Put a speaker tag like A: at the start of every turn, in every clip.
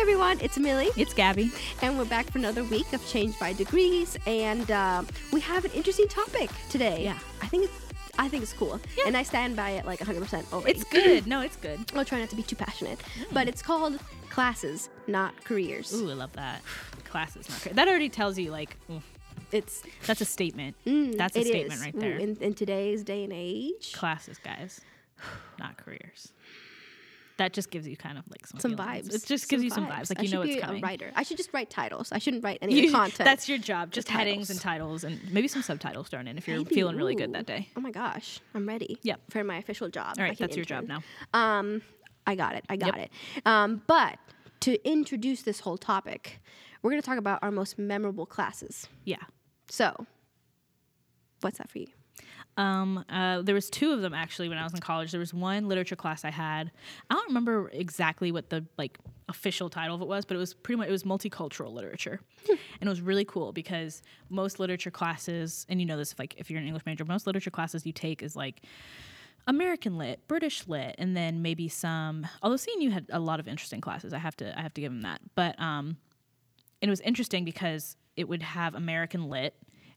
A: everyone, it's Millie,
B: It's Gabby.
A: and we're back for another week of Change by Degrees, and uh, we have an interesting topic today.
B: Yeah.
A: I think it's, I think it's cool, Yeah. and I stand by it like 100% over.
B: It's good. No, it's good.
A: I'll try not to be too passionate, but it's called classes, not careers.
B: Ooh, I love that. Classes, not careers. That already tells you, like, ooh,
A: It's
B: that's a statement.
A: mm,
B: that's a statement
A: is.
B: right
A: Ooh,
B: there.
A: in, in today's day and age,
B: Classes, guys, not careers. That just gives you kind of like some,
A: some vibes.
B: It just gives you some vibes. Like
A: I
B: you know it's coming.
A: a writer. I should just write titles. I shouldn't write any
B: You-
A: content.
B: That's your job. Just headings and
A: titles.
B: titles and maybe some subtitles thrown in if you're
A: Maybe,
B: feeling really good that day.
A: Oh my gosh, I'm ready.
B: Yep.
A: For my official job.
B: All right, that's your job
A: intern.
B: now.
A: Um, I got it. I got
B: Yep.
A: it. Um, but to introduce this whole topic, we're going to talk about our most memorable classes.
B: Yeah.
A: So, what's that for you?
B: Um, uh, there was two of them actually when I was in college. There was one literature class I had. I don't remember exactly what the like official title of it was, but it was pretty much it was multicultural literature, and it was really cool because most literature classes, and you know this if like if you're an English major, most literature classes you take is like American lit, British lit, and then maybe some. Although CNU had a lot of interesting classes, I have to I have to give them that. But um, and it was interesting because it would have American lit,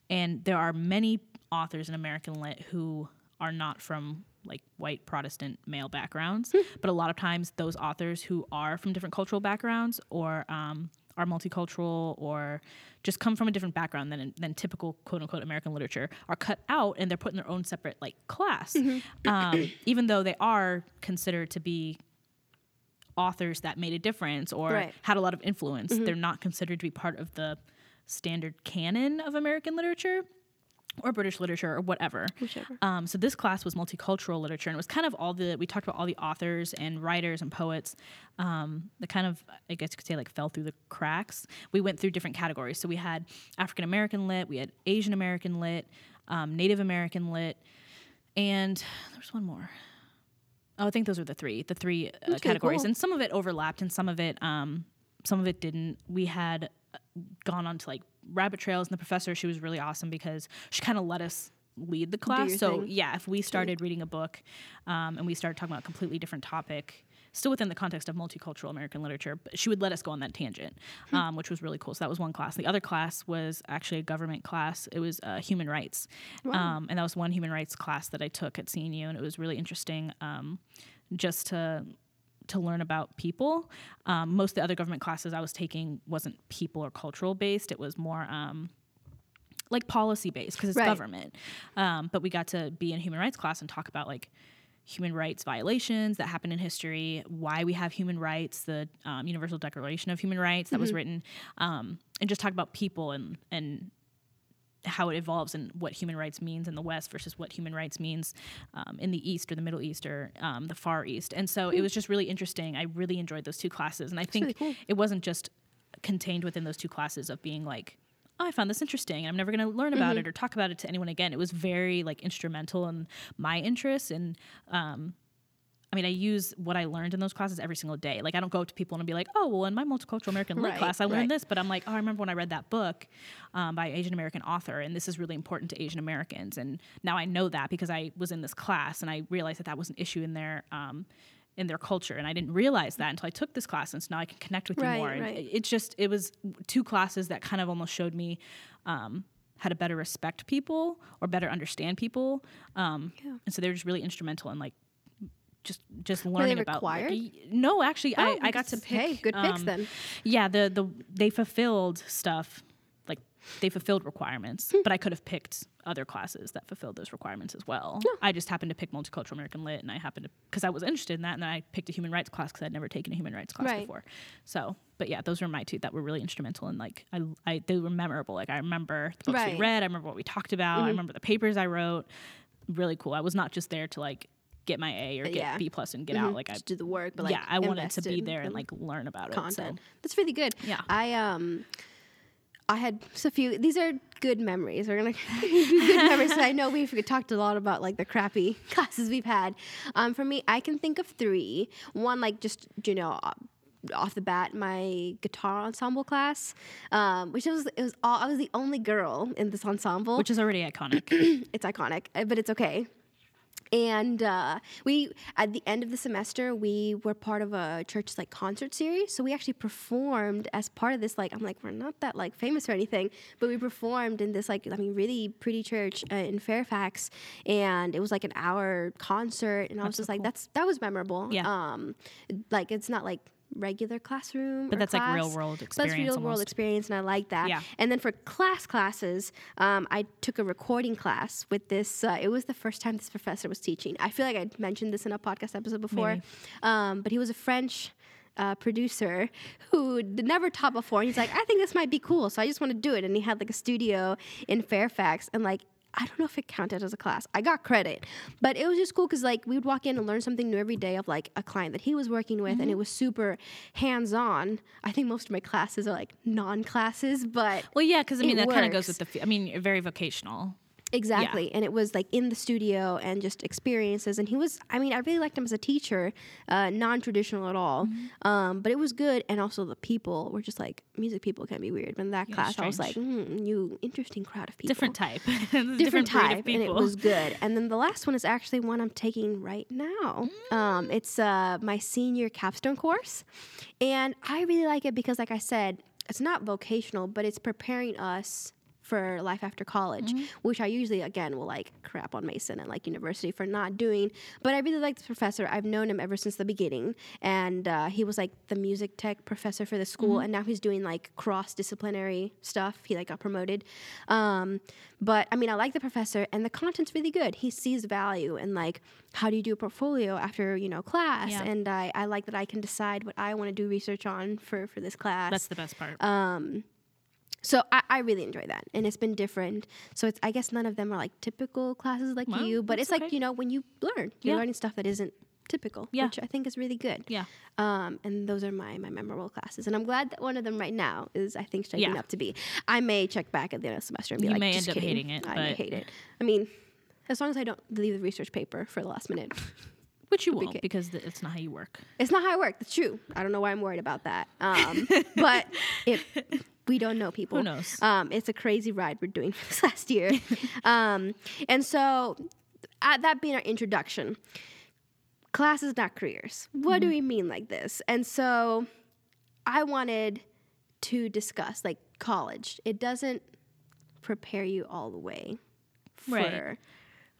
B: and there are many authors in American lit who are not from like white Protestant male backgrounds, but a lot of times those authors who are from different cultural backgrounds or um, are multicultural or just come from a different background than than typical quote unquote American literature are cut out and they're put in their own separate like class, um, even though they are considered to be authors that made a difference or
A: Right.
B: had a lot of influence. They're not considered to be part of the standard canon of American literature or British literature or whatever.
A: Whichever.
B: Um, so this class was multicultural literature, and it was kind of all the we talked about all the authors and writers and poets um, that kind of I guess you could say like fell through the cracks. We went through different categories. So we had African American lit, we had Asian American lit, um, Native American lit, and there's one more. Oh, I think those were the three, the three uh,
A: Okay,
B: categories,
A: cool.
B: and some of it overlapped, and some of it, um, some of it didn't. We had uh, gone on to like rabbit trails, and the professor, she was really awesome because she kind of let us lead the class. So
A: thing.
B: yeah, if we started reading a book, um, and we started talking about a completely different topic, still within the context of multicultural American literature, but she would let us go on that tangent,
A: Hmm.
B: um, which was really cool. So that was one class. The other class was actually a government class. It was uh, human rights, um, and that was one human rights class that I took at CNU, and it was really interesting, um, just to to learn about people. Um, most of the other government classes I was taking wasn't people or cultural based. It was more um, like policy based because it's
A: Right.
B: government. Um, but we got to be in human rights class and talk about like human rights violations that happen in history, why we have human rights, the um, Universal Declaration of Human Rights that was written, um, and just talk about people and and how it evolves and what human rights means in the West versus what human rights means um, in the East or the Middle East or um, the Far East. And so it was just really interesting. I really enjoyed those two classes, and I think
A: really cool.
B: it wasn't just contained within those two classes of being like. Oh, I found this interesting. I'm never going to learn about
A: Mm-hmm.
B: it or talk about it to anyone again. It was very like instrumental in my interests and um, I mean, I use what I learned in those classes every single day. Like, I don't go up to people and be like, "Oh, well, in my multicultural American lit
A: Right,
B: class, I learned
A: right.
B: this," but I'm like, "Oh, I remember when I read that book um, by Asian American author, and this is really important to Asian Americans." And now I know that because I was in this class, and I realized that that was an issue in their um, in their culture, and I didn't realize that until I took this class, and so now I can connect with
A: Right,
B: you more. And it- it's just it was two classes that kind of almost showed me. Um, how to better respect people or better understand people, um,
A: Yeah.
B: and so they're just really instrumental in like just just learning about like, no actually I,
A: Oh,
B: I got to pick
A: Hey, good picks
B: um,
A: then.
B: yeah the the they fulfilled stuff like they fulfilled requirements
A: Hmm.
B: but i could have picked other classes that fulfilled those requirements as well i just happened to pick multicultural american lit and i happened to because i was interested in that and then i picked a human rights class because i'd never taken a human rights class
A: Right.
B: before so but yeah those were my two that were really instrumental and like I, I they were memorable like i remember the books
A: Right. Mm-hmm.
B: we read i remember what we talked about i remember the papers i wrote really cool i was not just there to like get my a or get
A: Yeah.
B: b plus and get
A: Mhm.
B: out like i
A: Just do the work, but like
B: yeah i wanted to be there and like learn about
A: content.
B: it
A: That's really good.
B: Yeah.
A: I um I had so few these are good memories. We're gonna be good memories. I know we've talked a lot about like the crappy classes we've had. Um for me, I can think of three. One like just you know off the bat, my guitar ensemble class, um, which was it was all I was the only girl in this ensemble
B: which is already iconic
A: it's iconic, uh, but it's okay. And uh, we at the end of the semester we were part of a church like concert series so we actually performed as part of this like i'm like we're not that like famous or anything but we performed in this like i mean really pretty church uh, in fairfax and it was like an hour concert and i was
B: That's so
A: just like
B: cool.
A: that's that was memorable
B: Yeah.
A: um like it's not like regular classroom
B: But that's like real
A: class,
B: world
A: but it's
B: experience.
A: real world experience, and I like that.
B: Yeah.
A: And then for class classes, um, I took a recording class with this. Uh, it was the first time this professor was teaching. I feel like I mentioned this in a podcast episode before, um, but he was a French. Uh, producer who never taught before. And he's like, I think this might be cool. So I just want to do it. And he had like a studio in Fairfax. And like, I don't know if it counted as a class. I got credit, but it was just cool because like we would walk in and learn something new every day of like a client that he was working with, and mm-hmm. it was super hands on. I think most of my classes are like non classes, but
B: Well, yeah, because I mean that kind of goes with the. I mean, very vocational.
A: Exactly. And it was like in the studio and just experiences. And he was, I mean, I really liked him as a teacher, uh, non traditional at all.
B: Mm-hmm.
A: Um, but it was good. And also the people were just like, music people can be weird. But in that
B: Yeah,
A: class, I was like,
B: strange.
A: hmm, you interesting crowd of people.
B: Different type.
A: Different,
B: of
A: type, and it
B: people.
A: was good. And then the last one is actually one I'm taking right now. Um, it's uh, my senior capstone course, and I really like it because, like I said, it's not vocational, but it's preparing us for life after college, which I usually again will like crap on Mason and like university for not doing. But I really like this professor. I've known him ever since the beginning, and uh, he was like the music tech professor for the school, and now he's doing like cross disciplinary stuff. He like got promoted. Um, but I mean, I like the professor, and the content's really good. He sees value in like how do you do a portfolio after you know class,
B: Yeah.
A: and I, I like that I can decide what I want to do research on for for this class.
B: That's the best part.
A: Um, so I, I really enjoy that, and it's been different. So it's I guess none of them are like typical classes like
B: Well,
A: you, but it's like you know when you learn, you're
B: Yeah.
A: learning stuff that isn't typical,
B: Yeah.
A: which I think is really good.
B: yeah.
A: Um, and those are my my memorable classes, and I'm glad that one of them right now is I think shaping
B: Yeah.
A: up to be. I may check back at the end of the semester and be
B: You
A: like,
B: may
A: just
B: end up
A: kidding.
B: hating it,
A: I may hate it. I mean, as long as I don't leave the research paper for the last minute.
B: Which you won't because th- it's not how you work.
A: It's not how I work. That's true. I don't know why I'm worried about that. Um, but if we don't know people,
B: Who knows?
A: Um, it's a crazy ride we're doing this last year. um, and so, uh, that being our introduction, classes not careers. What do
B: Mm-hmm.
A: we mean like this? And so, I wanted to discuss like college. It doesn't prepare you all the way for
B: Right.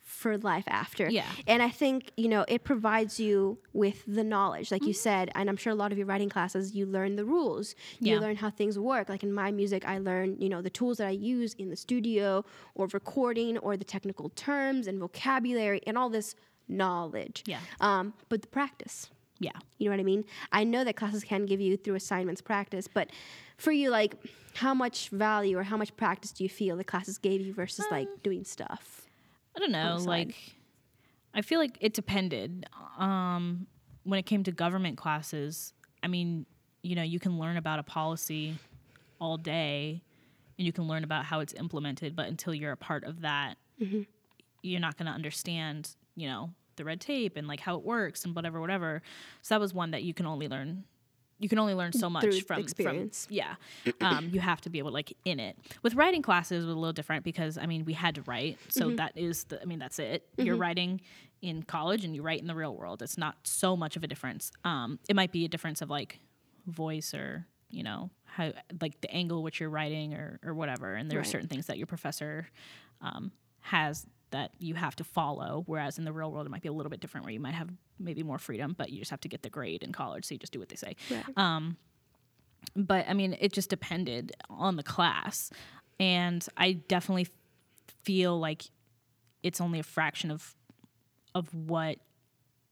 A: For life after.
B: Yeah.
A: And I think, you know, it provides you with the knowledge, like you
B: Mm-hmm.
A: said, and I'm sure a lot of your writing classes, you learn the rules. You
B: Yeah.
A: learn how things work. Like in my music, I learn, you know, the tools that I use in the studio or recording or the technical terms and vocabulary and all this knowledge.
B: Yeah.
A: Um, but the practice.
B: Yeah.
A: You know what I mean? I know that classes can give you through assignments practice, but for you, like, how much value or how much practice do you feel the classes gave you versus
B: Um,
A: like doing stuff?
B: I don't know. Like, I feel like it depended. Um, when it came to government classes, I mean, you know, you can learn about a policy all day and you can learn about how it's implemented, but until you're a part of that,
A: Mm-hmm.
B: you're not going to understand, you know, the red tape and like how it works and whatever, whatever. So that was one that you can only learn. You can only learn so much
A: Through
B: from
A: experience.
B: From, yeah, um, you have to be able to like in it. With writing classes, it was a little different because I mean we had to write, so
A: Mm-hmm.
B: that is the. I mean that's it. You're writing in college and you write in the real world. It's not so much of a difference. Um, it might be a difference of like voice or you know how like the angle which you're writing or or whatever. And there are certain things that your professor um, has that you have to follow. Whereas in the real world, it might be a little bit different, where you might have maybe more freedom, but you just have to get the grade in college, so you just do what they say.
A: Right.
B: Um, but I mean, it just depended on the class, and I definitely feel like it's only a fraction of of what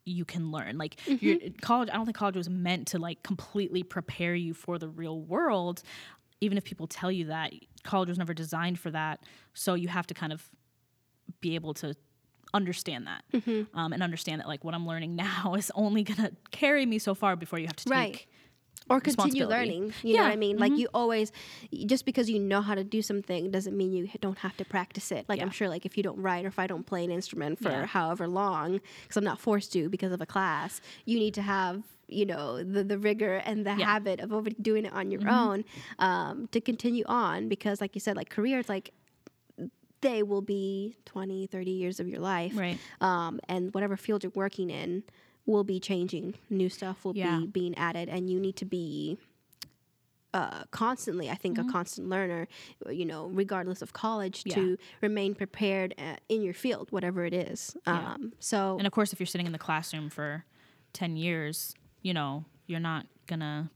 B: you can learn. Like your college, I don't think college was meant to like completely prepare you for the real world. Even if people tell you that, college was never designed for that. So you have to kind of be able to understand that
A: Mm-hmm.
B: um, and understand that like what I'm learning now is only gonna carry me so far before you have to
A: Right.
B: take
A: or continue learning. You know what I mean? Like you always, just because you know how to do something doesn't mean you don't have to practice it. Like I'm sure, like if you don't write or if I don't play an instrument for
B: Yeah.
A: however long, because I'm not forced to because of a class, you need to have you know the the rigor and the
B: Yeah. Mm-hmm.
A: habit of over doing it on your own um, to continue on. Because like you said, like career, careers, like they will be 20, 30 years of your life.
B: Right.
A: Um, and whatever field you're working in will be changing. New stuff will
B: Yeah.
A: be being added, and you need to be uh, constantly, I think,
B: Mm-hmm.
A: a constant learner, you know, regardless of college,
B: Yeah.
A: to remain prepared uh, in your field, whatever it is.
B: Yeah.
A: Um, so,
B: And of course, if you're sitting in the classroom for 10 years, you know, you're not going to,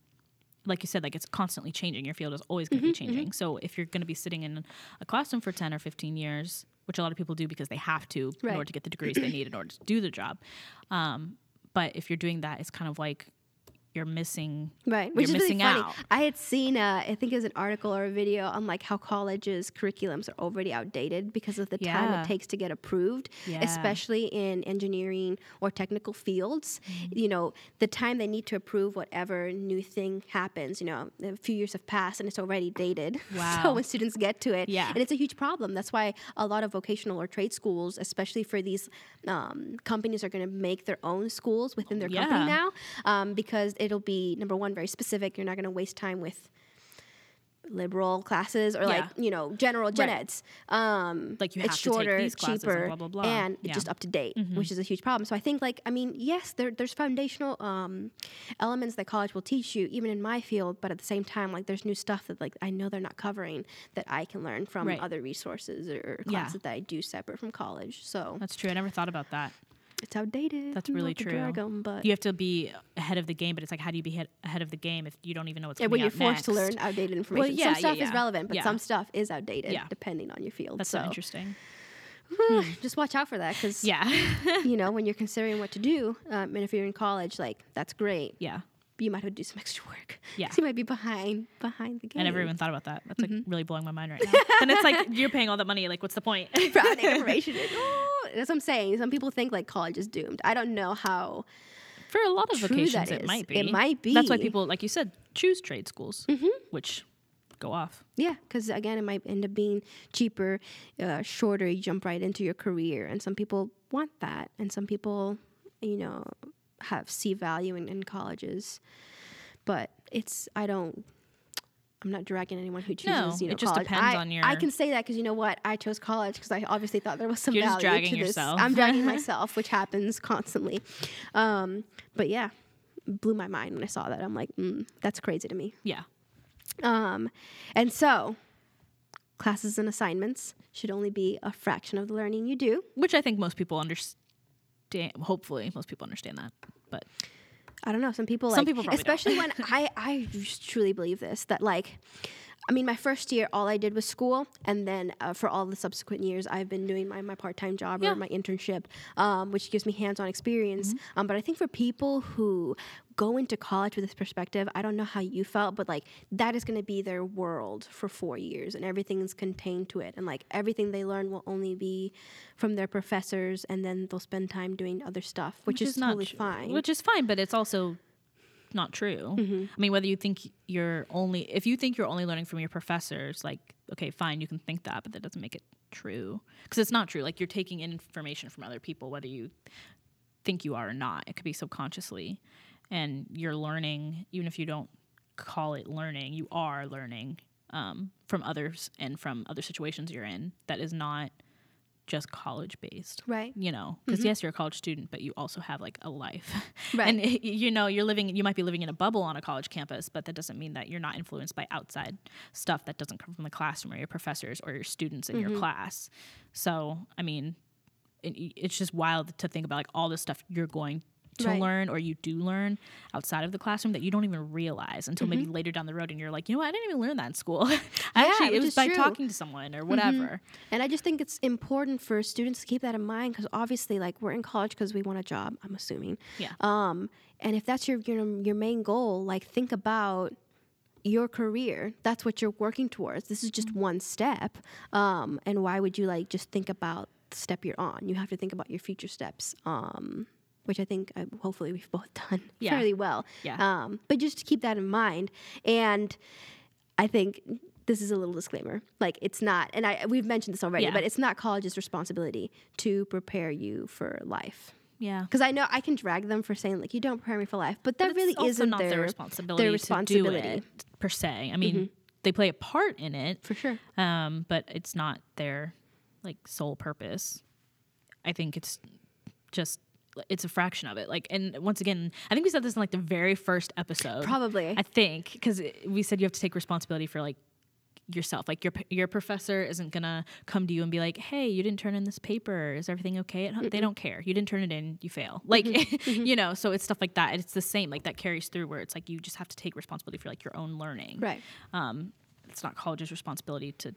B: like you said, like it's constantly changing. Your field is always going to
A: Mm-hmm,
B: be changing. So if you're going to be sitting in a classroom for 10 or 15 years, which a lot of people do because they have to in order to get the degrees they need in order to do the job. Um, but if you're doing that, it's kind of like you're missing.
A: Right, which
B: You're
A: is really
B: missing
A: funny.
B: out.
A: I had seen, uh, I think it was an article or a video on like how colleges' curriculums are already outdated because of the time it takes to get approved,
B: Yeah.
A: especially in engineering or technical fields.
B: Mm-hmm.
A: You know, the time they need to approve whatever new thing happens, you know, a few years have passed and it's already dated.
B: wow.
A: so when students get to it,
B: Yeah.
A: and it's a huge problem. That's why a lot of vocational or trade schools, especially for these um, companies, are going to make their own schools within their company now um, because it'll be number one very specific. You're not going to waste time with liberal classes or like you know general gen
B: Right.
A: eds. Um,
B: Like, you
A: it's
B: have to take
A: shorter,
B: these classes and
A: cheaper,
B: blah, blah, blah.
A: and
B: Yeah.
A: it's just up to date,
B: Mm-hmm.
A: which is a huge problem. So I think like I mean yes, there, there's foundational um, elements that college will teach you even in my field, but at the same time like there's new stuff that like I know they're not covering that I can learn from
B: Right.
A: other resources or, or
B: Yeah.
A: classes that I do separate from college. So
B: That's true. I never thought about that.
A: It's outdated.
B: That's really true.
A: drag 'em, but
B: You have to be ahead of the game, but it's like, how do you be ahead of the game if you don't even know what's
A: Yeah,
B: coming
A: when you're forced to learn outdated information.
B: yeah,
A: some
B: yeah,
A: stuff is relevant, but
B: Yeah.
A: some stuff is outdated
B: Yeah.
A: depending on your field.
B: That's
A: so
B: so interesting.
A: just watch out for that because
B: Yeah.
A: you know when you're considering what to do, um, and if you're in college, like that's great.
B: yeah.
A: But you might have to do some extra work.
B: Yeah.
A: you might be behind behind the game.
B: I never even thought about that. That's
A: Mm-hmm.
B: like really blowing my mind right now. and it's like you're paying all that money. Like, what's the point?
A: information. Oh, that's what I'm saying. Some people think like college is doomed. I don't know how.
B: For a lot of vocations, it might be.
A: It might be.
B: That's why people, like you said, choose trade schools, which go off.
A: Yeah, because again, it might end up being cheaper, uh, shorter. You jump right into your career, and some people want that, and some people, you know, have see value in, in colleges. But it's I don't. I'm not dragging anyone who chooses.
B: No,
A: you know,
B: it just
A: college.
B: depends
A: I,
B: on your.
A: I can say that because you know what, I chose college because I obviously thought there was some
B: You're just
A: value
B: dragging
A: to this.
B: yourself.
A: I'm dragging myself, which happens constantly. Um, but yeah, blew my mind when I saw that. I'm like, mm, that's crazy to me.
B: Yeah.
A: Um, and so, classes and assignments should only be a fraction of the learning you do.
B: Which I think most people understand. Hopefully, most people understand that. But
A: I don't know. Some people
B: Some
A: like,
B: people
A: especially when I I truly believe this that like. I mean, my first year, all I did was school, and then uh, for all the subsequent years, I've been doing my, my part time job
B: Yeah.
A: or my internship, um, which gives me hands on experience.
B: Mm-hmm.
A: Um, but I think for people who go into college with this perspective, I don't know how you felt, but like that is going to be their world for four years, and everything is contained to it, and like everything they learn will only be from their professors, and then they'll spend time doing other stuff, which, is, totally
B: tr-
A: fine.
B: Which is fine, but it's also not true.
A: Mm-hmm.
B: I mean, whether you think you're only, if you think you're only learning from your professors, like, okay, fine, you can think that, but that doesn't make it true. Because it's not true. Like, you're taking in information from other people, whether you think you are or not. It could be subconsciously. And you're learning, even if you don't call it learning, you are learning um, from others and from other situations you're in that is not just college based
A: Right.
B: you know because yes you're a college student but you also have like a life
A: Right.
B: and y- you know you're living you might be living in a bubble on a college campus but that doesn't mean that you're not influenced by outside stuff that doesn't come from the classroom or your professors or your students in
A: Mm-hmm.
B: your class so i mean it, it's just wild to think about like all the stuff you're going to
A: Right.
B: learn or you do learn outside of the classroom that you don't even realize until maybe
A: Mm-hmm.
B: later down the road and you're like you know what i didn't even learn that in school actually it was by
A: true. Mm-hmm.
B: talking to someone or whatever
A: And I just think it's important for students to keep that in mind because obviously, like, we're in college because we want a job. I'm assuming.
B: Yeah.
A: Um, and if that's your your your main goal, like, think about your career. That's what you're working towards. This is just
B: Mm-hmm.
A: one step. Um, and why would you like just think about the step you're on? You have to think about your future steps. Um, which I think uh, hopefully we've both done
B: Yeah.
A: fairly well.
B: Yeah.
A: Um, but just to keep that in mind, and I think this is a little disclaimer. Like it's not, and I we've mentioned this already,
B: Yeah.
A: but it's not college's responsibility to prepare you for life.
B: yeah
A: Because I know I can drag them for saying like you don't prepare me for life, but that
B: But
A: really isn't
B: not
A: their,
B: their responsibility,
A: their responsibility.
B: it per se. I mean, they play a part in it,
A: for sure.
B: um, but it's not their like sole purpose, I think it's just it's a fraction of it. Like, and once again, I think we said this in like the very first episode.
A: Probably.
B: I think because we said you have to take responsibility for like yourself. Like your your professor isn't gonna come to you and be like, "Hey, you didn't turn in this paper. Is everything okay?" At home? They don't care. You didn't turn it in. You fail. Mm-hmm. Like mm-hmm. you know. So it's stuff like that. And it's the same. Like that carries through where it's like you just have to take responsibility for like your own learning.
A: right.
B: Um, it's not college's responsibility to,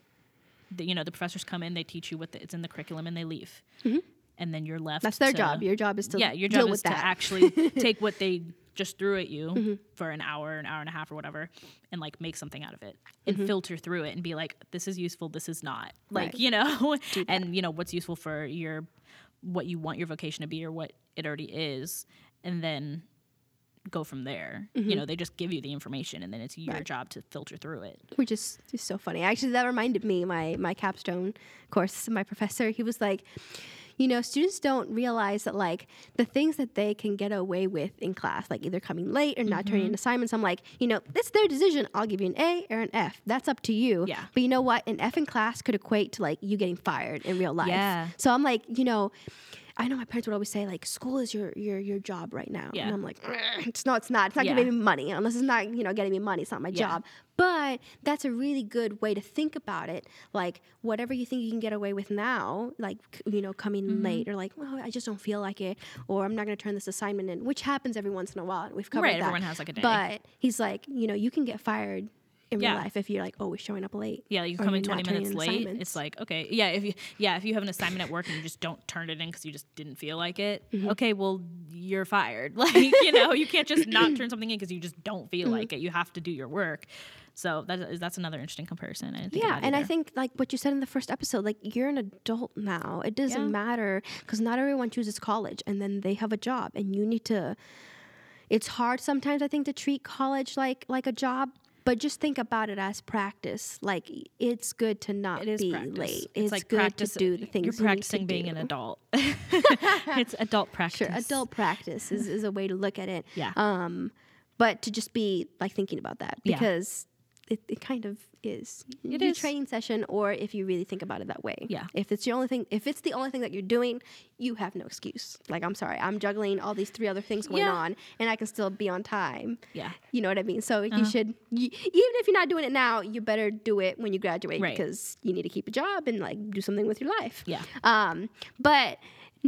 B: the, you know, the professors come in, they teach you what the, it's in the curriculum, and they leave. Mm-hmm. And then you're left.
A: Mm-hmm. That's their
B: to-
A: job. Your job is to
B: yeah, your
A: deal
B: job
A: with
B: is to
A: that. Mm-hmm.
B: actually take what they just threw at you for an hour, an hour and a half, or whatever, and like make something out of it and filter through it and be like, this is useful, this is not. Like
A: Mm-hmm. Right.
B: you know, and you know what's useful for your what you want your vocation to be or what it already is, and then go from there. You know, they just give you the information, and then it's your
A: Mm-hmm. Right.
B: job to filter through it.
A: which is just so funny. Actually, that reminded me my my capstone course. My professor, he was like, you know, students don't realize that like the things that they can get away with in class, like either coming late or not
B: Mm-hmm.
A: turning in assignments. I'm like, you know, it's their decision. I'll give you an A or an F. That's up to you.
B: Yeah.
A: But you know what? An F in class could equate to like you getting fired in real life.
B: Yeah.
A: So I'm like, you know. I know my parents would always say like school is your your your job right now.
B: Yeah.
A: And I'm like, it's no, it's not. It's not
B: Yeah.
A: giving me money unless it's not you know getting me money. It's not my
B: Yeah.
A: job. But that's a really good way to think about it. Like whatever you think you can get away with now, like you know coming
B: Mm-hmm.
A: late or like, well, I just don't feel like it, or I'm not going to turn this assignment in, which happens every once in a while. and We've covered
B: Right,
A: that.
B: everyone has, like, a day.
A: But he's like, you know, you can get fired in
B: Yeah.
A: real life if you're like always showing up late.
B: Yeah, you come in
A: you're not
B: 20 minutes late. It's like, okay, yeah, if you yeah, if you have an assignment at work and you just don't turn it in cuz you just didn't feel like it.
A: Mm-hmm.
B: Okay, well, you're fired. Like, you know, you can't just not turn something in cuz you just don't feel
A: Mm-hmm.
B: like it. You have to do your work. So that is that's another interesting comparison. I think
A: Yeah, and I think like what you said in the first episode, like you're an adult now. It doesn't
B: Yeah.
A: matter because not everyone chooses college, and then they have a job, and you need to. It's hard sometimes, I think, to treat college like like a job. But just think about it as practice. Like it's good to not be
B: practice.
A: late.
B: It's,
A: It's,
B: like
A: good
B: practice.
A: to do the things
B: you're
A: you need to
B: practicing being an adult. it's adult practice.
A: Sure, adult practice is, is a way to look at it.
B: Yeah.
A: Um, but to just be like thinking about that because it, it kind of is.
B: It
A: your
B: is.
A: training session, or if you really think about it that way.
B: Yeah.
A: If it's your only thing, if it's the only thing that you're doing, you have no excuse. Like I'm sorry, I'm juggling all these three other things going
B: Yeah.
A: on, and I can still be on time.
B: Yeah.
A: You know what I mean? So
B: Uh-huh.
A: you should, you, even if you're not doing it now, you better do it when you graduate
B: Right.
A: because you need to keep a job and like do something with your life.
B: Yeah.
A: Um, but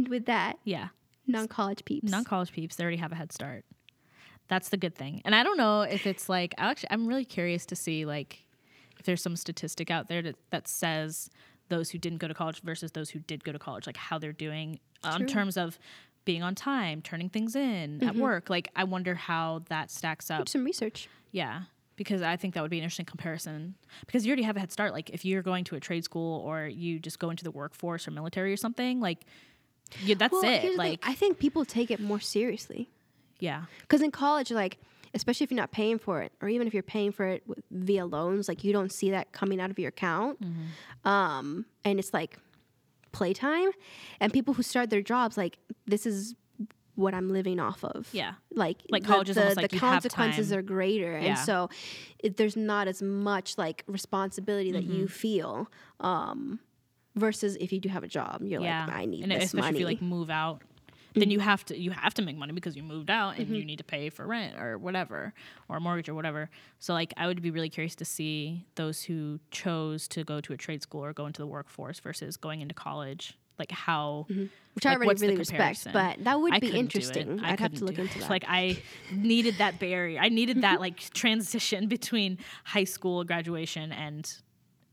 A: with that,
B: Yeah.
A: non-college peeps.
B: non college peeps, they already have a head start. That's the good thing. And I don't know if it's like I actually I'm really curious to see like if there's some statistic out there that, that says those who didn't go to college versus those who did go to college, like how they're doing uh, on
A: True.
B: terms of being on time, turning things in at mm-hmm. work. Like I wonder how that stacks up.
A: do some research.
B: Yeah. Because I think that would be an interesting comparison. Because you already have a head start. Like if you're going to a trade school or you just go into the workforce or military or something, like yeah, that's
A: Well,
B: it.
A: here's the thing,
B: Like
A: I think people take it more seriously
B: yeah.
A: because in college, like especially if you're not paying for it, or even if you're paying for it via loans, like you don't see that coming out of your account,
B: Mm-hmm.
A: um, and it's like playtime. And people who start their jobs, like this is what I'm living off of.
B: Yeah.
A: like
B: Like
A: the-
B: college is
A: the,
B: like
A: the consequences are greater,
B: Yeah.
A: and so it, there's not as much like responsibility that
B: Mm-hmm.
A: you feel. Um, versus if you do have a job, you're
B: yeah.
A: like, I need
B: and
A: this
B: especially
A: money.
B: if you like move out, then you have to you have to make money because you moved out and
A: Mm-hmm.
B: you need to pay for rent or whatever or a mortgage or whatever. So like I would be really curious to see those who chose to go to a trade school or go into the workforce versus going into college. Like how
A: which I
B: like,
A: already
B: what's
A: really respect. But that would
B: I
A: be
B: couldn't do it.
A: interesting.
B: I
A: I'd have to look into
B: it.
A: that.
B: Like I needed that barrier. I needed that like transition between high school graduation and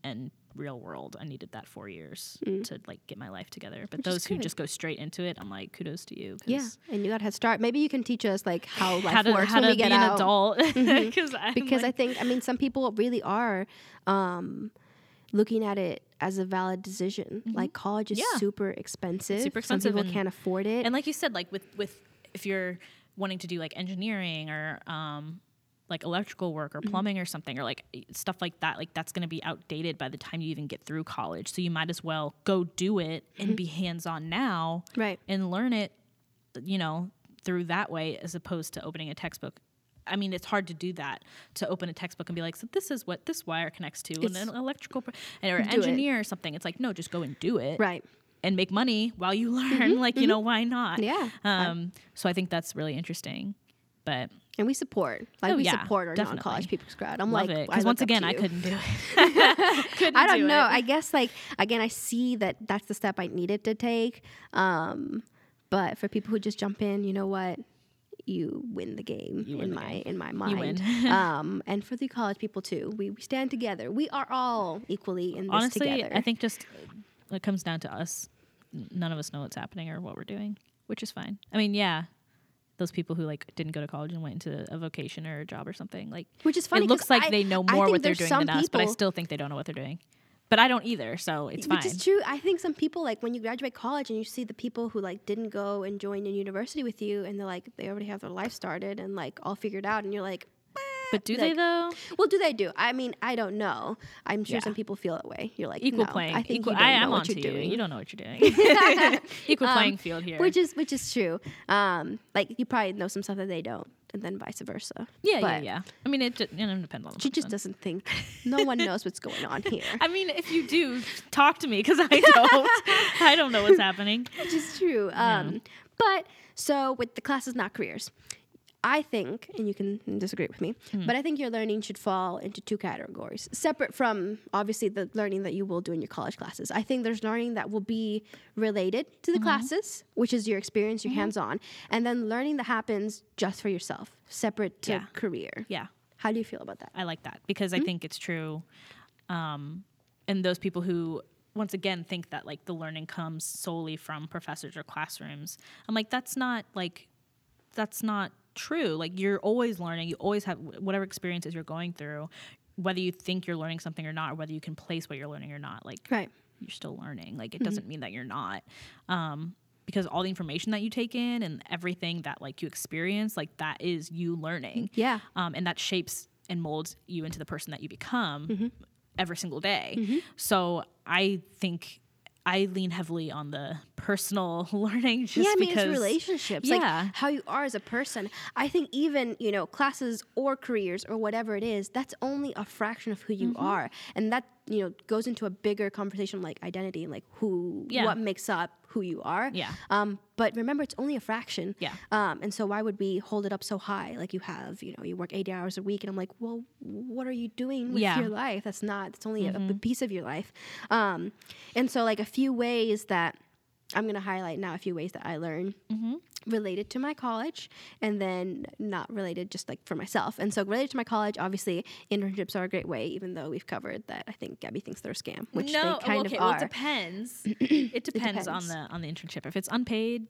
B: and real world. I needed that four years to like get my life together. But
A: Mm. Which
B: those who just go straight into it, I'm like, kudos to you.
A: yeah, and you got to start. Maybe you can teach us like how life
B: How to,
A: works
B: how
A: when
B: to
A: we get
B: be an
A: out.
B: adult.
A: Mhm.
B: Because like,
A: I think, I mean, some people really are um, looking at it as a valid decision. Like college is
B: Mm-hmm. Yeah.
A: super expensive.
B: super
A: Some
B: expensive
A: people can't afford it.
B: and like you said, like with with if you're wanting to do like engineering or um like electrical work or
A: Mm-hmm.
B: plumbing or something or like stuff like that, like that's going to be outdated by the time you even get through college. So you might as well go do it and be hands on now
A: right.
B: and learn it, you know, through that way as opposed to opening a textbook I mean, it's hard to do that to open a textbook and be like, so this is what this wire connects to,
A: It's-
B: and an electrical pro- or
A: Do it.
B: engineer or something. It's like, no, just go and do it,
A: Right.
B: and make money while you learn. like, you know, why not?
A: Yeah.
B: Um. So I think that's really interesting. But
A: And we support, like
B: Oh,
A: we
B: yeah,
A: support our
B: definitely.
A: non-college people's crowd. I'm
B: love
A: like,
B: because once again, I couldn't do it. couldn't
A: I don't
B: do
A: know.
B: it.
A: I guess like again, I see that that's the step I needed to take. Um, but for people who just jump in, you know what? You win the game
B: win
A: in
B: the
A: my
B: game.
A: in my
B: You
A: mind.
B: win.
A: um, and for the college people too, we, we stand together. We are all equally in this
B: Honestly,
A: together.
B: I think just it comes down to us. None of us know what's happening or what we're doing, which is fine. I mean, yeah, those people who like didn't go to college and went into a vocation or a job or something, like
A: which is funny.
B: it looks like
A: I-
B: they know more what they're doing than us, but I still think they don't know what they're doing. But I don't either, so it's fine.
A: Which is true. I think some people like when you graduate college and you see the people who like didn't go and join a university with you, and they're like they already have their life started and like all figured out, and you're like,
B: But do they though?
A: well, do they do? I mean, I don't know. I'm sure
B: Yeah.
A: some people feel that way. You're like
B: Equal
A: no,
B: playing.
A: I think
B: equal,
A: you don't
B: I
A: know
B: am
A: what you're
B: you.
A: doing.
B: You don't know what you're doing. equal
A: Um,
B: playing field here.
A: which is which is true. Um, like you probably know some stuff that they don't, and then vice versa.
B: yeah, yeah,
A: but
B: yeah. I mean, it, you know, depends on the
A: She just doesn't think. No one knows what's going on here.
B: I mean, if you do, talk to me because I don't. I don't know what's happening.
A: which is true. Um, But so with the classes, not careers, I think, and you can disagree with me,
B: Hmm.
A: but I think your learning should fall into two categories, separate from obviously the learning that you will do in your college classes. I think there's learning that will be related to
B: Mm-hmm.
A: the classes, which is your experience, your hands on, and then learning that happens just for yourself, separate to
B: Yeah.
A: career.
B: Yeah.
A: How do you feel about that?
B: I like that because
A: Mm-hmm.
B: I think it's true. Um, and those people who, once again, think that like the learning comes solely from professors or classrooms, I'm like, that's not like, that's not true. Like you're always learning. You always have whatever experiences you're going through, whether you think you're learning something or not, or whether you can place what you're learning or not. Like
A: Right.
B: you're still learning. Like it
A: Mm-hmm.
B: doesn't mean that you're not. Um, because all the information that you take in and everything that like you experience, like that is you learning.
A: Yeah.
B: Um, and that shapes and molds you into the person that you become
A: Mm-hmm.
B: every single day. So I think I lean heavily on the personal learning just
A: yeah, I mean,
B: because
A: it's relationships,
B: Yeah.
A: like how you are as a person. I think even you know classes or careers or whatever it is, that's only a fraction of who you
B: Mm-hmm.
A: are, and that you know goes into a bigger conversation like identity and like who,
B: Yeah.
A: what makes up who you are.
B: Yeah.
A: Um, but remember, it's only a fraction.
B: Yeah.
A: Um, and so why would we hold it up so high? Like you have, you know, you work eighty hours a week, and I'm like, well, what are you doing with
B: Yeah. Mm-hmm.
A: your life? That's not. That's only a, a piece of your life. Um, and so like a few ways that I'm gonna highlight now a few ways that I learn
B: Mm-hmm.
A: Related to my college, and then not related just like for myself. And so related to my college, obviously internships are a great way. Even though we've covered that, I think Gabby thinks they're a scam, which
B: no,
A: they kind
B: okay,
A: of
B: well,
A: are.
B: it depends. it depends on the on the internship. If it's unpaid,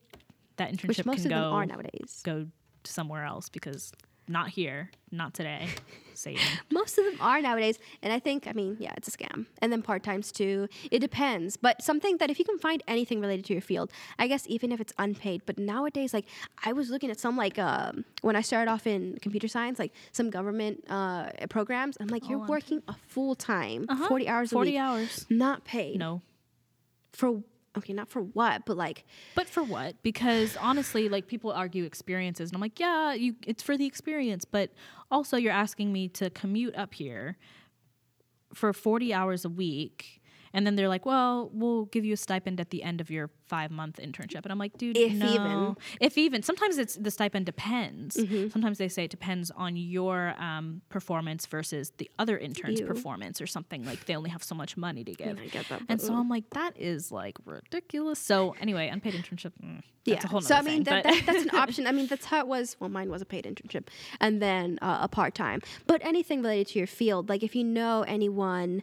B: that internship
A: which most
B: can
A: of
B: go
A: them are nowadays.
B: go somewhere else because not here, not today. Satan.
A: Most of them are nowadays. And I think, I mean, yeah, it's a scam. And then part times too. It depends. But something that if you can find anything related to your field, I guess even if it's unpaid. But nowadays, like I was looking at some like um, when I started off in computer science, like some government uh, programs. I'm like, you're
B: All
A: working a full time,
B: Uh-huh.
A: 40 hours a
B: Forty
A: week,
B: hours.
A: not paid.
B: No.
A: For, okay, not for what, but like,
B: But for what? Because honestly, like people argue experiences, and I'm like, yeah, you, it's for the experience. But also, you're asking me to commute up here for 40 hours a week, and then they're like, well, we'll give you a stipend at the end of your five month internship, and I'm like, dude,
A: If
B: no.
A: even.
B: if even. Sometimes it's the stipend depends.
A: Mm-hmm.
B: Sometimes they say it depends on your um, performance versus the other intern's
A: Ew.
B: performance or something. Like they only have so much money to give.
A: That.
B: And so I'm like, that is like ridiculous. So anyway, unpaid internship. Mm,
A: yeah.
B: that's a whole
A: so I mean,
B: thing,
A: that, that, that's an option. I mean, that's how it was. Well, mine was a paid internship, and then uh, a part time. But anything related to your field, like if you know anyone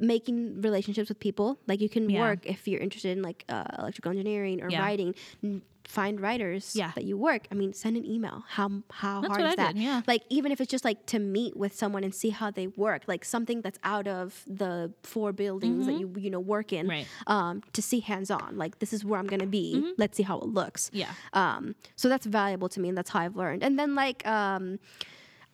A: making relationships with people, like you can
B: Yeah.
A: work if you're interested in like uh, electrical engineering or
B: Yeah.
A: writing. n- Find writers
B: Yeah.
A: that you work. I mean, send an email. How how
B: That's
A: hard is
B: I
A: that?
B: did, yeah.
A: Like even if it's just like to meet with someone and see how they work, like something that's out of the four buildings that you you know work in,
B: Mm-hmm. Right.
A: um, to see hands on. Like this is where I'm gonna be. Let's see how it looks.
B: Yeah.
A: Um, so that's valuable to me, and that's how I've learned. And then like um,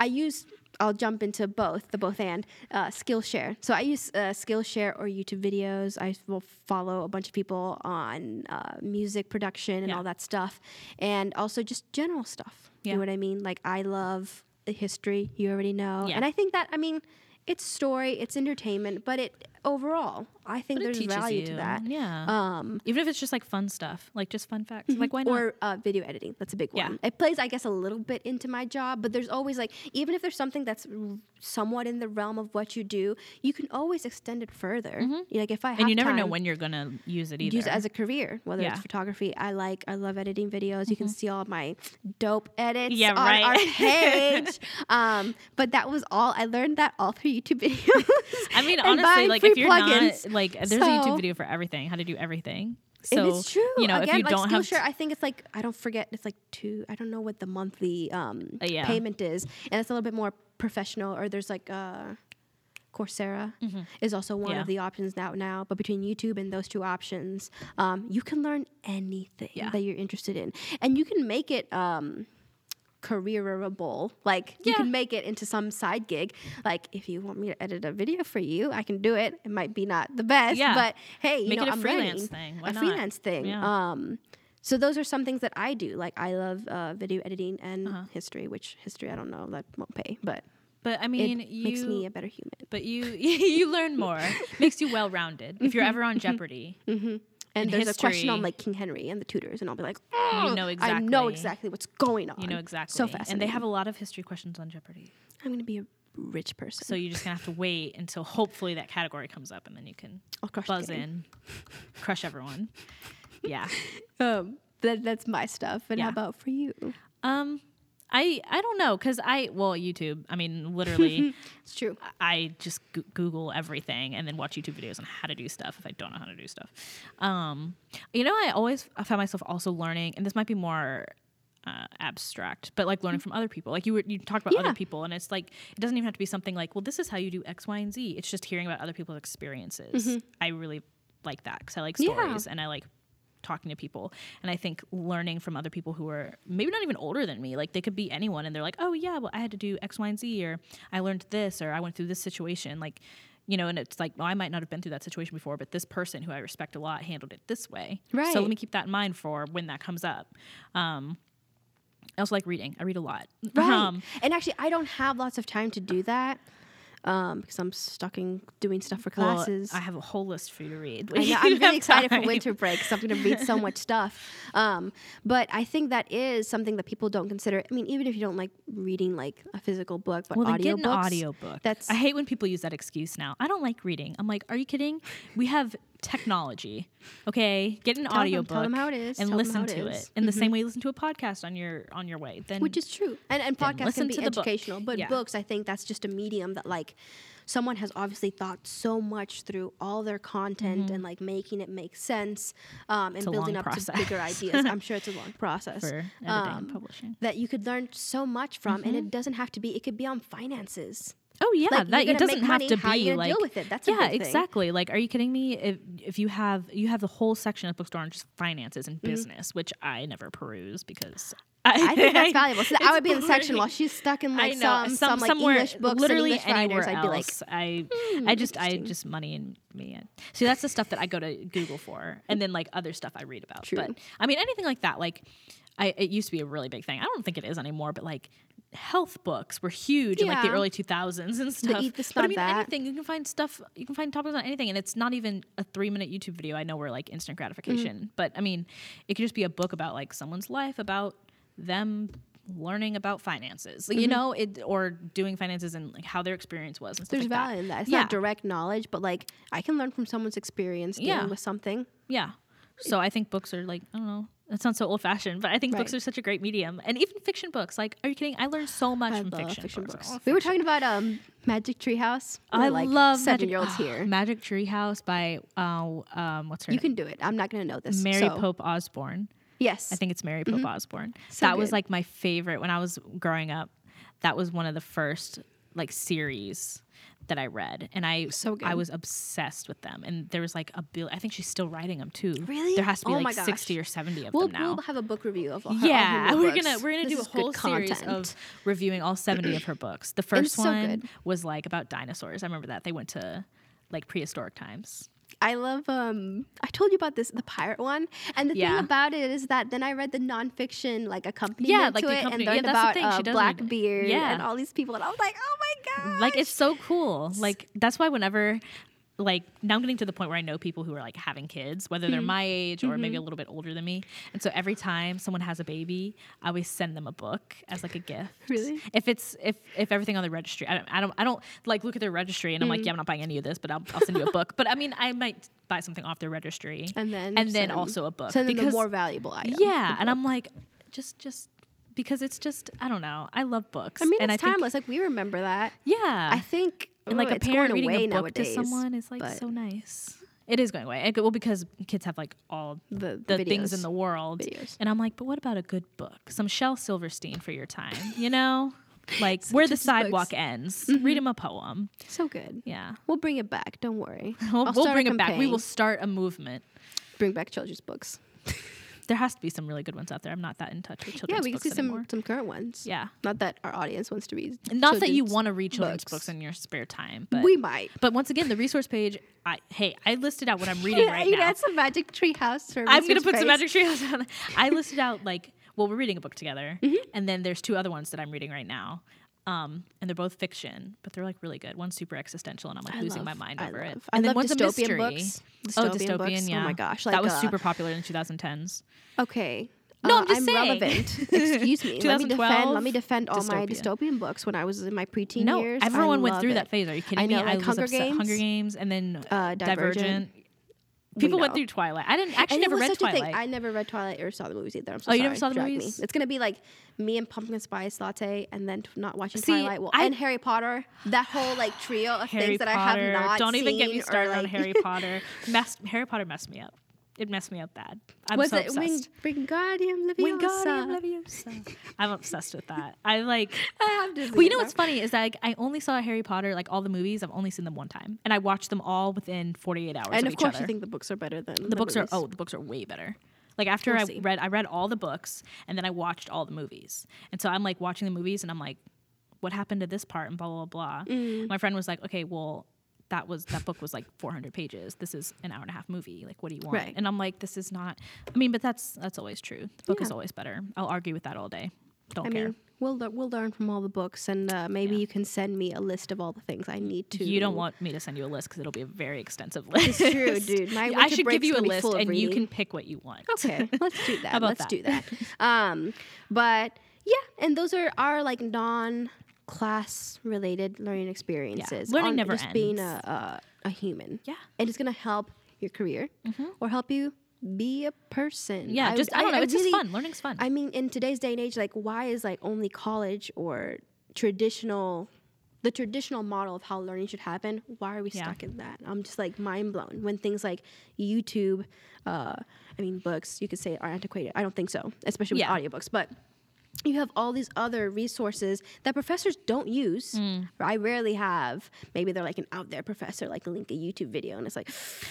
A: I use. I'll jump into both, the both and uh, Skillshare. So I use uh, Skillshare or YouTube videos. I will follow a bunch of people on uh, music production and
B: Yeah.
A: all that stuff, and also just general stuff. You know what I mean? Like I love the history you already know.
B: Yeah.
A: And I think that I mean, it's story, it's entertainment, but it overall, I think there's value to that.
B: Yeah.
A: Um,
B: Even if it's just like fun stuff, like just fun facts. Like why not?
A: or uh, video editing. That's a big
B: Yeah.
A: one. It plays, I guess, a little bit into my job, but there's always like, even if there's something that's r- somewhat in the realm of what you do, you can always extend it further. Like if I
B: Mm-hmm. and you never know when you're gonna use it either.
A: use it as a career, whether
B: Yeah. Mm-hmm.
A: it's photography. I like, I love editing videos. You can see all my dope edits
B: Yeah,
A: on
B: right.
A: our page. um, but that was all. I learned that all through YouTube videos.
B: I mean, honestly, like
A: free
B: if you're
A: plugins.
B: not like, there's a YouTube video for everything, how to do everything. So
A: it's true.
B: you know,
A: Again,
B: if you
A: like
B: don't have
A: Skillshare, I think it's like I don't forget. It's like two. I don't know what the monthly um,
B: Uh, yeah.
A: payment is, and it's a little bit more professional. Or there's like uh, Coursera is also one
B: Mm-hmm. Yeah.
A: of the options now. Now, but between YouTube and those two options, um, you can learn anything
B: Yeah.
A: that you're interested in, and you can make it. Um, careerable like you can make it into some side gig like if you want me to edit a video for you i can do it it might be not the best
B: Yeah.
A: but hey you
B: Make
A: know
B: it a
A: i'm
B: freelance
A: learning.
B: thing. Why
A: a
B: not?
A: freelance thing
B: Yeah.
A: um so those are some things that I do. Like I love uh, video editing and
B: Uh-huh.
A: history, which history I don't know that won't pay, but
B: But I mean,
A: it
B: you
A: makes me a better human.
B: but you you learn more, makes you well rounded. If you're ever on Jeopardy,
A: And there's a question on like King Henry and the Tudors, and I'll be like,
B: you
A: "Oh,
B: know
A: I know exactly what's going on.
B: You know exactly.
A: So fast.
B: And they have a lot of history questions on Jeopardy.
A: I'm gonna be a rich person.
B: So you're just gonna have to wait until hopefully that category comes up, and then you can buzz in, crush everyone. Yeah.
A: Um, that, that's my stuff. And how about for you?
B: Um, I I don't know because I well YouTube. I mean, literally,
A: It's true.
B: I just go- Google everything and then watch YouTube videos on how to do stuff if I don't know how to do stuff. Um, you know, I always I found myself also learning, and this might be more uh, abstract, but like learning from other people. Like you were you talked about
A: Yeah.
B: other people, and it's like it doesn't even have to be something like, well, this is how you do X, Y, and Z. It's just hearing about other people's experiences. I really like that because I like
A: Yeah.
B: stories and I like talking to people. And i think learning from other people who are maybe not even older than me like they could be anyone and they're like oh yeah well i had to do x y and z or i learned this or i went through this situation like you know and it's like well i might not have been through that situation before but this person who i respect a lot handled it this way.
A: Right.
B: so let me keep that in mind for when that comes up. Um i also like reading. I read a lot.
A: Right.
B: um
A: and actually, I don't have lots of time to do that um, because I'm stuck in doing stuff for
B: well,
A: classes.
B: i have a whole list for you to read
A: I know, I'm really excited for winter break because I'm going to read so much stuff. Um, but I think that is something that people don't consider. I mean, even if you don't like reading like a physical book, but
B: Well, then
A: audio
B: get an audiobook.
A: That's
B: I hate when people use that excuse now. I don't like reading. I'm like, are you kidding? We have technology. Okay, get an
A: Tell them-
B: audiobook
A: tell them how it is,
B: and
A: tell
B: listen
A: it
B: to
A: is.
B: it in the same way you listen to a podcast on your on your way. Then
A: which is true. And and podcasts can be
B: to book.
A: educational, but
B: Yeah.
A: books, I think that's just a medium that like someone has obviously thought so much through all their content and like making it make sense um, and
B: Mm-hmm.
A: building up to bigger ideas. I'm sure it's a long process.
B: for editing
A: Um,
B: and publishing.
A: that you could learn so much from, and
B: Mm-hmm.
A: it doesn't have to be. It could be on finances.
B: Oh yeah,
A: like,
B: that it doesn't have to be like
A: deal with it? That's
B: yeah, exactly. Like, are you kidding me? If if you have you have the whole section of bookstore on just finances
A: Mm-hmm.
B: and business, which I never peruse because
A: I think that's valuable. So I would be in the section while she's stuck in like
B: know
A: some, some, like
B: somewhere,
A: English books
B: literally
A: English
B: anywhere
A: writers. I'd be like.
B: I,
A: "Hmm,
B: I just, I just money and me. See, that's the stuff that I go to Google for, and then like other stuff I read about.
A: True.
B: But I mean, anything like that, like. I, it used to be a really big thing. I don't think it is anymore, but like health books were huge in like the early 2000s and stuff.
A: eat this,
B: but I mean,
A: that.
B: anything you can find stuff, you can find topics on anything, and it's not even a three minute YouTube video. I know we're like instant gratification,
A: Mm-hmm.
B: but I mean, it could just be a book about like someone's life, about them learning about finances,
A: Mm-hmm.
B: you know, it or doing finances and like how their experience was and stuff
A: there's
B: like
A: value in that. It's
B: Yeah.
A: not direct knowledge, but like I can learn from someone's experience dealing
B: Yeah.
A: with something.
B: Yeah. So I think books are like I don't know. That sounds so old fashioned, but I think books are such a great medium, and even fiction books. Like, are you kidding? I learned so much
A: I
B: from fiction,
A: fiction
B: books.
A: books. We were talking about um Magic Treehouse.
B: I
A: like
B: love
A: seven
B: Magic,
A: year olds
B: ah,
A: here.
B: Magic Treehouse by uh, um, what's her name?
A: You
B: name?
A: can do it. I'm not gonna know this.
B: Mary
A: so-
B: Pope Osborne.
A: Yes.
B: I think it's Mary Pope Osborne.
A: So
B: that was like my favorite when I was growing up. That was one of the first like series that I read, and I
A: So good.
B: I was obsessed with them. And there was like a bill. I think she's still writing them too.
A: Really?
B: There has to be
A: Oh
B: like sixty or seventy of
A: we'll,
B: them now.
A: we'll have a book review of all her, all her
B: yeah, we're
A: books.
B: gonna we're gonna
A: This
B: do a whole series
A: content.
B: of reviewing all seventy of her books. The first
A: so
B: one
A: good.
B: was like about dinosaurs. I remember that they went to like prehistoric times.
A: I love um I told you about this the pirate one and the
B: Yeah.
A: thing about it is that then I read the nonfiction like accompaniment
B: Yeah, like
A: to
B: the
A: it and learned
B: yeah,
A: about uh, Blackbeard
B: Yeah.
A: and all these people and I was like oh my god
B: like it's so cool like that's why whenever like now I'm getting to the point where I know people who are like having kids, whether they're my age or
A: Mm-hmm.
B: maybe a little bit older than me. And so every time someone has a baby, I always send them a book as like a gift.
A: Really?
B: If it's if if everything on the registry, I don't I don't, I don't like look at their registry and I'm
A: Mm.
B: like, yeah, I'm not buying any of this, but I'll, I'll send you a book. But I mean, I might buy something off their registry
A: and then
B: and then also a book
A: send them the
B: because
A: more valuable item
B: yeah, and. I'm like, just just because it's just I don't know. I love books.
A: I mean
B: and
A: it's
B: I think,
A: timeless like we remember that
B: yeah,
A: I think
B: and like
A: oh,
B: a parent reading a book
A: nowadays,
B: to someone is like so nice. It is going away. And- Well, because kids have like all
A: the,
B: the things in the world,
A: videos.
B: and I'm like, but what about a good book? Some Shel Silverstein for your time, you know? Like where the sidewalk
A: books. Mm-hmm.
B: ends. Read him a poem.
A: so good
B: Yeah,
A: we'll bring it back don't worry
B: we'll, we'll bring it back. We will start a movement.
A: bring back children's books
B: There has to be some really good ones out there. I'm not that in touch with children's. Books.
A: Yeah we can see some
B: anymore.
A: some current ones
B: Yeah,
A: not that our audience wants to read
B: not that you want to read children's
A: books.
B: books in your spare time, but
A: we might
B: but once again, the resource page. I hey, I listed out what I'm reading right
A: you
B: now.
A: got some magic tree house
B: I'm gonna put some magic trees on. I listed out like well, we're reading a book together,
A: Mm-hmm.
B: and then there's two other ones that I'm reading right now, um, and they're both fiction, but they're like really good. One's super existential, and I'm like
A: I
B: losing
A: love-
B: my mind
A: I
B: over it.
A: love- I
B: And then
A: love
B: one's a
A: dystopian
B: mystery.
A: books.
B: oh,
A: Dystopian
B: dystopian,
A: books.
B: yeah.
A: Oh my gosh, like that
B: was
A: uh,
B: super popular in the 2010s.
A: Okay.
B: No,
A: Uh,
B: I'm just
A: I'm
B: saying.
A: relevant. Excuse me. let me defend.
B: 2012
A: Let me defend all my dystopian books when I was in my preteen
B: No,
A: years. I
B: everyone went through
A: it.
B: that phase. Are you kidding
A: I know,
B: me? I
A: like
B: was
A: Hunger
B: obsessed-
A: Games,
B: Hunger Games, and then
A: uh, Divergent.
B: People
A: We
B: went through Twilight. I didn't actually never read
A: such a
B: Twilight.
A: thing. I never read Twilight or saw the movies either. I'm so
B: Oh, you never saw the
A: Drag
B: movies?
A: Me. It's gonna be like me and pumpkin spice latte, and then t- not watching
B: See,
A: Twilight. Well,
B: I-
A: and Harry Potter. That whole like trio of
B: Harry
A: things that I have not
B: Don't even get me
A: or,
B: started on Harry Potter. Messed, Harry Potter messed me up. It messed me up bad. I'm
A: was
B: so
A: it
B: obsessed.
A: Wing, Wingardium Leviosa?
B: Wingardium Leviosa. I'm obsessed with that. I like.
A: I have to.
B: Well, you know what's funny is that like, I only saw Harry Potter, like all the movies. I've only seen them one time, and I watched them all within 48 hours.
A: And
B: of,
A: of course,
B: each
A: you think the books are better than
B: the books are oh, the books are way better. Like after
A: We'll
B: I
A: see.
B: read, I read all the books, and then I watched all the movies, and so I'm like watching the movies, and I'm like, what happened to this part, and blah blah blah. blah.
A: Mm.
B: My friend was like, okay, well. That was that book was like 400 pages. This is an hour and a half movie. Like, what do you want?
A: Right.
B: And I'm like, this is not. I mean, but that's that's always true. The book is always better. I'll argue with that all day. Don't
A: I
B: care.
A: mean, we'll we'll learn from all the books, and uh, maybe
B: Yeah.
A: you can send me a list of all the things I need to.
B: You don't want me to send you a list because it'll be a very extensive list.
A: It's true, dude. My
B: I should give you a list, and you can pick what you want.
A: Okay, let's do that.
B: How about
A: let's
B: that?
A: do that. Um, but yeah, and those are our like non-class related learning experiences.
B: Learning
A: on
B: never
A: just being a, a a human.
B: Yeah.
A: and it's gonna help your career or help you be a person.
B: Yeah,
A: I
B: just I, don't know. it's
A: really-
B: just fun. Learning's fun.
A: I mean, in today's day and age, like, why is like only college or traditional, the traditional model of how learning should happen? Why are we
B: Yeah.
A: stuck in that? I'm just like mind blown when things like YouTube, uh, I mean, books you could say are antiquated. I don't think so, especially with
B: Yeah.
A: audiobooks, but. You have all these other resources that professors don't use.
B: Mm.
A: I rarely have. Maybe they're like an out there professor, like link a YouTube video, and it's like,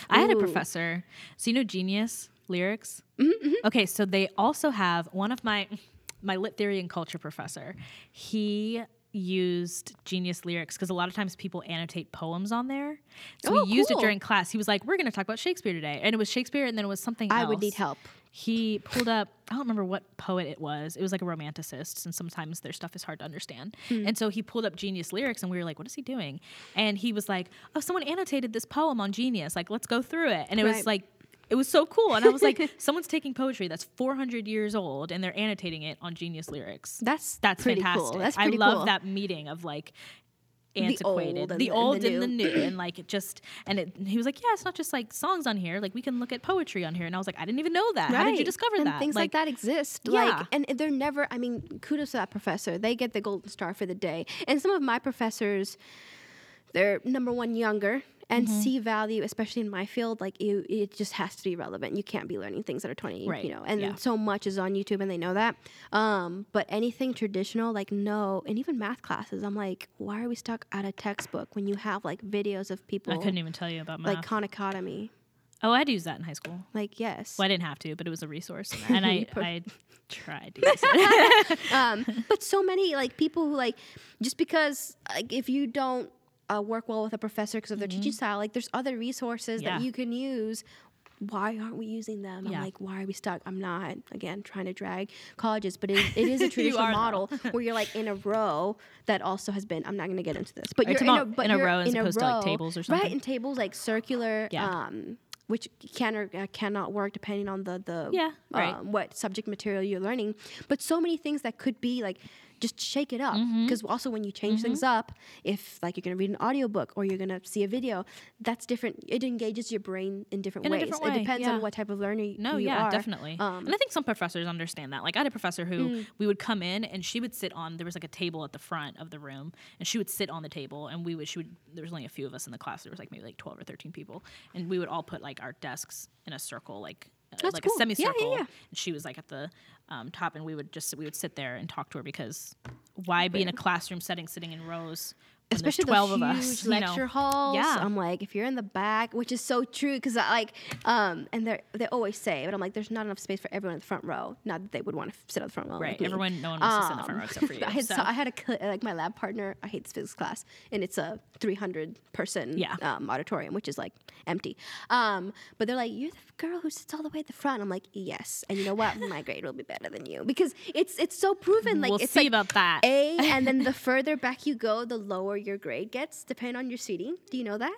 B: I had a professor. So you know Genius lyrics?
A: Mm-hmm,
B: Okay, so they also have one of my my lit theory and culture professor. He used Genius lyrics because a lot of times people annotate poems on there. So
A: Oh,
B: he used
A: cool.
B: it during class. He was like, "We're going to talk about Shakespeare today," and it was Shakespeare, and then it was something
A: I
B: else.
A: would need help.
B: He pulled up, I don't remember what poet it was. It was like a romanticist, and sometimes their stuff is hard to understand.
A: Hmm.
B: And so he pulled up Genius lyrics, and we were like, what is he doing? And he was like, oh, someone annotated this poem on Genius. Like, let's go through it. And it was like, it was so cool. And I was like, someone's taking poetry that's 400 years old and they're annotating it on Genius lyrics.
A: That's
B: That's
A: pretty
B: fantastic.
A: cool. That's
B: I love
A: cool.
B: that meeting of like,
A: The
B: antiquated
A: old and
B: the
A: the- and
B: old
A: the
B: and the
A: new.
B: and like it just and it, he was like yeah it's not just like songs on here like we can look at poetry on here and i was like i didn't even know that how did you discover
A: and
B: that
A: Things like, that exist.
B: Yeah.
A: Like, and they're never. I mean, kudos to that professor. They get the golden star for the day. And some of my professors, they're number one younger and
B: Mm-hmm.
A: see value, especially in my field. Like, you, it just has to be relevant. You can't be learning things that are twenty.
B: Right.
A: You know, and
B: Yeah.
A: so much is on YouTube, and they know that. Um, but anything traditional, like no, and even math classes, I'm like, why are we stuck at a textbook when you have like videos of people
B: i couldn't even tell you about math
A: like Khan Academy?
B: oh i'd use that in high school
A: Like, yes.
B: well i didn't have to but it was a resource and i i tried to use it
A: um, but so many like people who like just because like if you don't uh, work well with a professor because of their teaching style. Like there's other resources
B: Mm-hmm. Yeah.
A: that you can use. Why aren't we using them?
B: Yeah.
A: I'm like, why are we stuck? I'm not again trying to drag colleges, but it, it is a traditional
B: though.
A: model where you're like in a row that also has been. I'm not going to get into this, but
B: you
A: you're
B: talking
A: in a,
B: about
A: but
B: in a row as
A: in
B: opposed to, like, tables or something, right?
A: In tables like circular,
B: Yeah.
A: um, which can or uh, cannot work depending on the the
B: Yeah, right.
A: um, what subject material you're learning. But so many things that could be like just shake it up
B: Mm-hmm.
A: because also when you change things up if like you're going to read an audiobook or you're going to see a video that's different it engages your brain in different
B: In
A: ways
B: different
A: it depends
B: yeah.
A: on what type of learner
B: No,
A: you
B: yeah,
A: are.
B: definitely.
A: Um,
B: and I think some professors understand that. Like I had a professor who
A: Mm.
B: we would come in and she would sit on there was like a table at the front of the room and she would sit on the table and we would she would there was only a few of us in the class. There was like maybe like 12 or 13 people and we would all put like our desks in a circle like
A: That's
B: like
A: cool.
B: a
A: Yeah, yeah, yeah.
B: and she was like at the um, top and we would just we would sit there and talk to her because why be in a classroom setting sitting in rows
A: especially
B: 12
A: those
B: of
A: huge
B: us you know?
A: lecture halls.
B: Yeah.
A: I'm like, if you're in the back, which is so true, because I like, um, and they they always say, but I'm like, there's not enough space for everyone in the front row. Not that they would want to sit on the front row.
B: right
A: like
B: everyone no one wants to sit in the front
A: Um,
B: row except for you
A: I had,
B: so.
A: I had a like my lab partner. I hate this physics class, and it's a 300 person
B: Yeah.
A: um, auditorium, which is like empty. Um, but they're like, "You're the girl who sits all the way at the front." I'm like, "Yes," and you know what? my grade will be better than you because it's it's so proven. Like
B: we'll
A: it's
B: see
A: like
B: about that
A: A, and then the further back you go, the lower your grade gets, depending on your seating. Do you know that?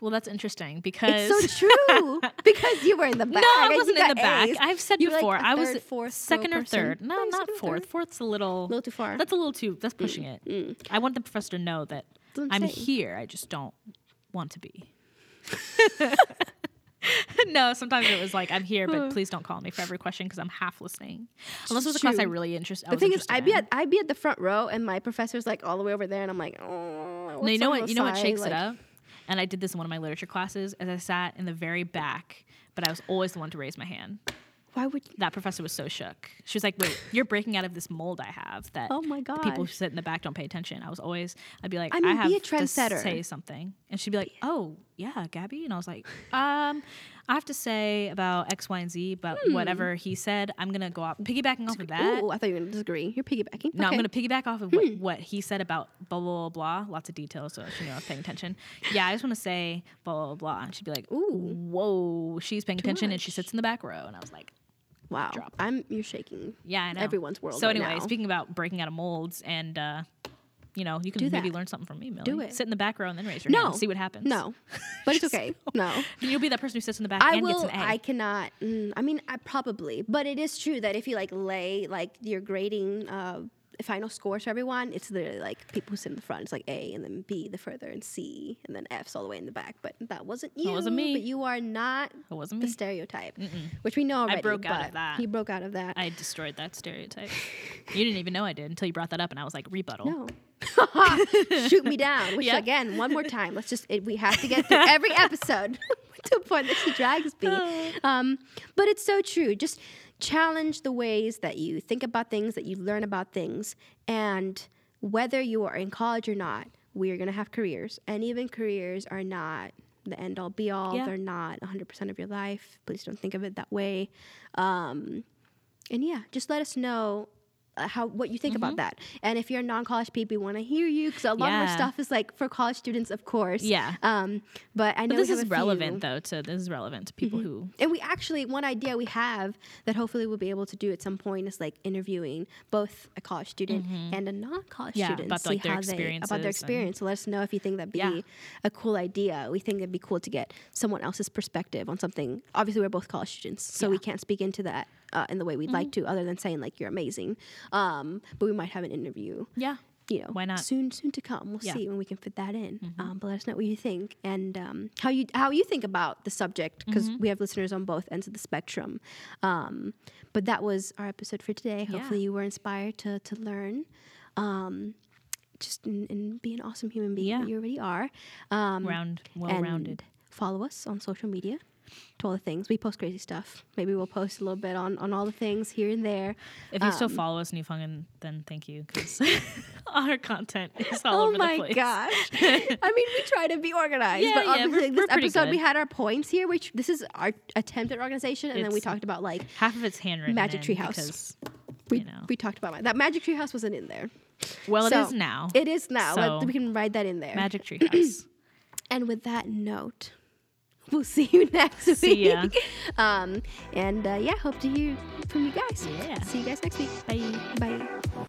B: well that's interesting because
A: It's so true because you were in the back.
B: No, I wasn't in the back.
A: A's.
B: I've said
A: You were, like,
B: before.
A: a
B: I was
A: fourth
B: second or
A: person.
B: third. No,
A: No, you're
B: not fourth.
A: third.
B: Fourth's a little,
A: little too far.
B: That's a little too. That's pushing it. Mm. Mm. I want the professor to know that I'm
A: I'm saying.
B: here. I just don't want to be. no, sometimes it was like I'm here, but please don't call me for every question because I'm half listening. Unless it was a class I really interest. I
A: The
B: was
A: thing is, I'd be
B: in.
A: at I'd be at the front row, and my professor's like all the way over there, and I'm like, oh.
B: No, you know what? You know what shakes
A: Like,
B: it up? And I did this in one of my literature classes. As I sat in the very back, but I was always the one to raise my hand.
A: Why would?
B: that professor was so shook. She was like, "Wait, you're breaking out of this mold I have that
A: Oh my
B: god, people who sit in the back don't pay attention." I was always, I'd be like,
A: I
B: "I, have
A: be a
B: to
A: trendsetter.
B: say something," and she'd be like, "Oh, yeah, Gabby," and I was like, "Um, I have to say about X, Y, and Z, but whatever he said, I'm gonna go off piggybacking off of that."
A: Ooh, I thought you were gonna disagree. You're piggybacking.
B: No, I'm gonna piggyback off of what, what he said about blah blah blah blah. Lots of details, so she knew I was paying attention. Yeah, I just want to say blah blah blah, and she'd be like,
A: Ooh.
B: "Whoa, she's paying attention," and she sits in the back row, and I was like,
A: Wow,
B: drop.
A: I'm you're shaking.
B: Yeah, I know.
A: Everyone's world
B: So
A: right
B: anyway,
A: now.
B: speaking about breaking out of molds, and uh, you know, you can maybe learn something from me. Millie.
A: Do it.
B: Sit in the back row and then raise your
A: No,
B: hand and see what happens.
A: No, but it's okay. No.
B: You'll be that person who sits in the back
A: I
B: and
A: will.
B: gets an A.
A: I cannot. Mm, I mean, I probably, but it is true that if you like lay like your grading uh, final scores for everyone, it's literally like people who sit in the front. It's like A and then B the further and C and then F's all the way in the back. But that wasn't you.
B: It wasn't me.
A: But you are not
B: It wasn't
A: the
B: me.
A: stereotype, which we know already.
B: I broke out of that.
A: He broke out of that.
B: I destroyed that stereotype. you didn't even know I did until you brought that up, and I was like, rebuttal.
A: No. Shoot me down. Which again, one more time. Let's just it, we have to get through every episode to a point that she drags me. Um, but it's so true. Just challenge the ways that you think about things, that you learn about things, and whether you are in college or not, we are going to have careers, and even careers are not the end all be all.
B: Yeah.
A: They're not 100% of your life. Please don't think of it that way. Um, and yeah, just let us know how what you think about that. And if you're a non-college people, we want to hear you because a lot of
B: Mm-hmm. Yeah.
A: our stuff is like for college students, of course.
B: Yeah.
A: Um, but I know
B: But this is relevant
A: few.
B: though to this is relevant to people who
A: And we actually one idea we have that hopefully we'll be able to do at some point is like interviewing both a college student and a non-college
B: Mm-hmm. Yeah,
A: student,
B: about,
A: see
B: like, their
A: how they about their experience. So let us know if you think that'd be
B: Yeah.
A: a cool idea. We think it'd be cool to get someone else's perspective on something. Obviously, we're both college students, so we can't speak into that uh, in the way we'd like to, other than saying like you're amazing. Um, but we might have an interview
B: yeah
A: you know,
B: Why not?
A: Soon, soon to come. We'll
B: Yeah. Mm-hmm.
A: see when we can fit that in. Um, but let us know what you think and um, how you how you think about the subject because
B: Mm-hmm.
A: we have listeners on both ends of the spectrum. Um, but that was our episode for today.
B: Yeah.
A: Hopefully, you were inspired to to learn. Um, just and, and be an awesome human being
B: Yeah.
A: that you already are. Um,
B: round well rounded.
A: Follow us on social media. To all the things we post crazy stuff. Maybe we'll post a little bit on on all the things here and there.
B: If you still
A: um,
B: follow us you then thank you because our content is all
A: oh
B: over the place.
A: Oh my gosh! I mean, we try to be organized,
B: Yeah,
A: but
B: yeah,
A: obviously,
B: we're-
A: this
B: we're
A: episode we had our points here, which this is our attempt at organization, and then we talked about like
B: Half of it's handwritten.
A: Magic
B: in
A: Treehouse.
B: because
A: we
B: you know.
A: we talked about that magic tree house wasn't in there.
B: Well,
A: So,
B: it is now.
A: It is now.
B: So-
A: we can write that in there.
B: Magic Tree House.
A: And with that note, we'll see you next week.
B: See ya.
A: Um, and uh, yeah, hope to hear from you guys.
B: Yeah.
A: See you guys next week.
B: Bye.
A: Bye.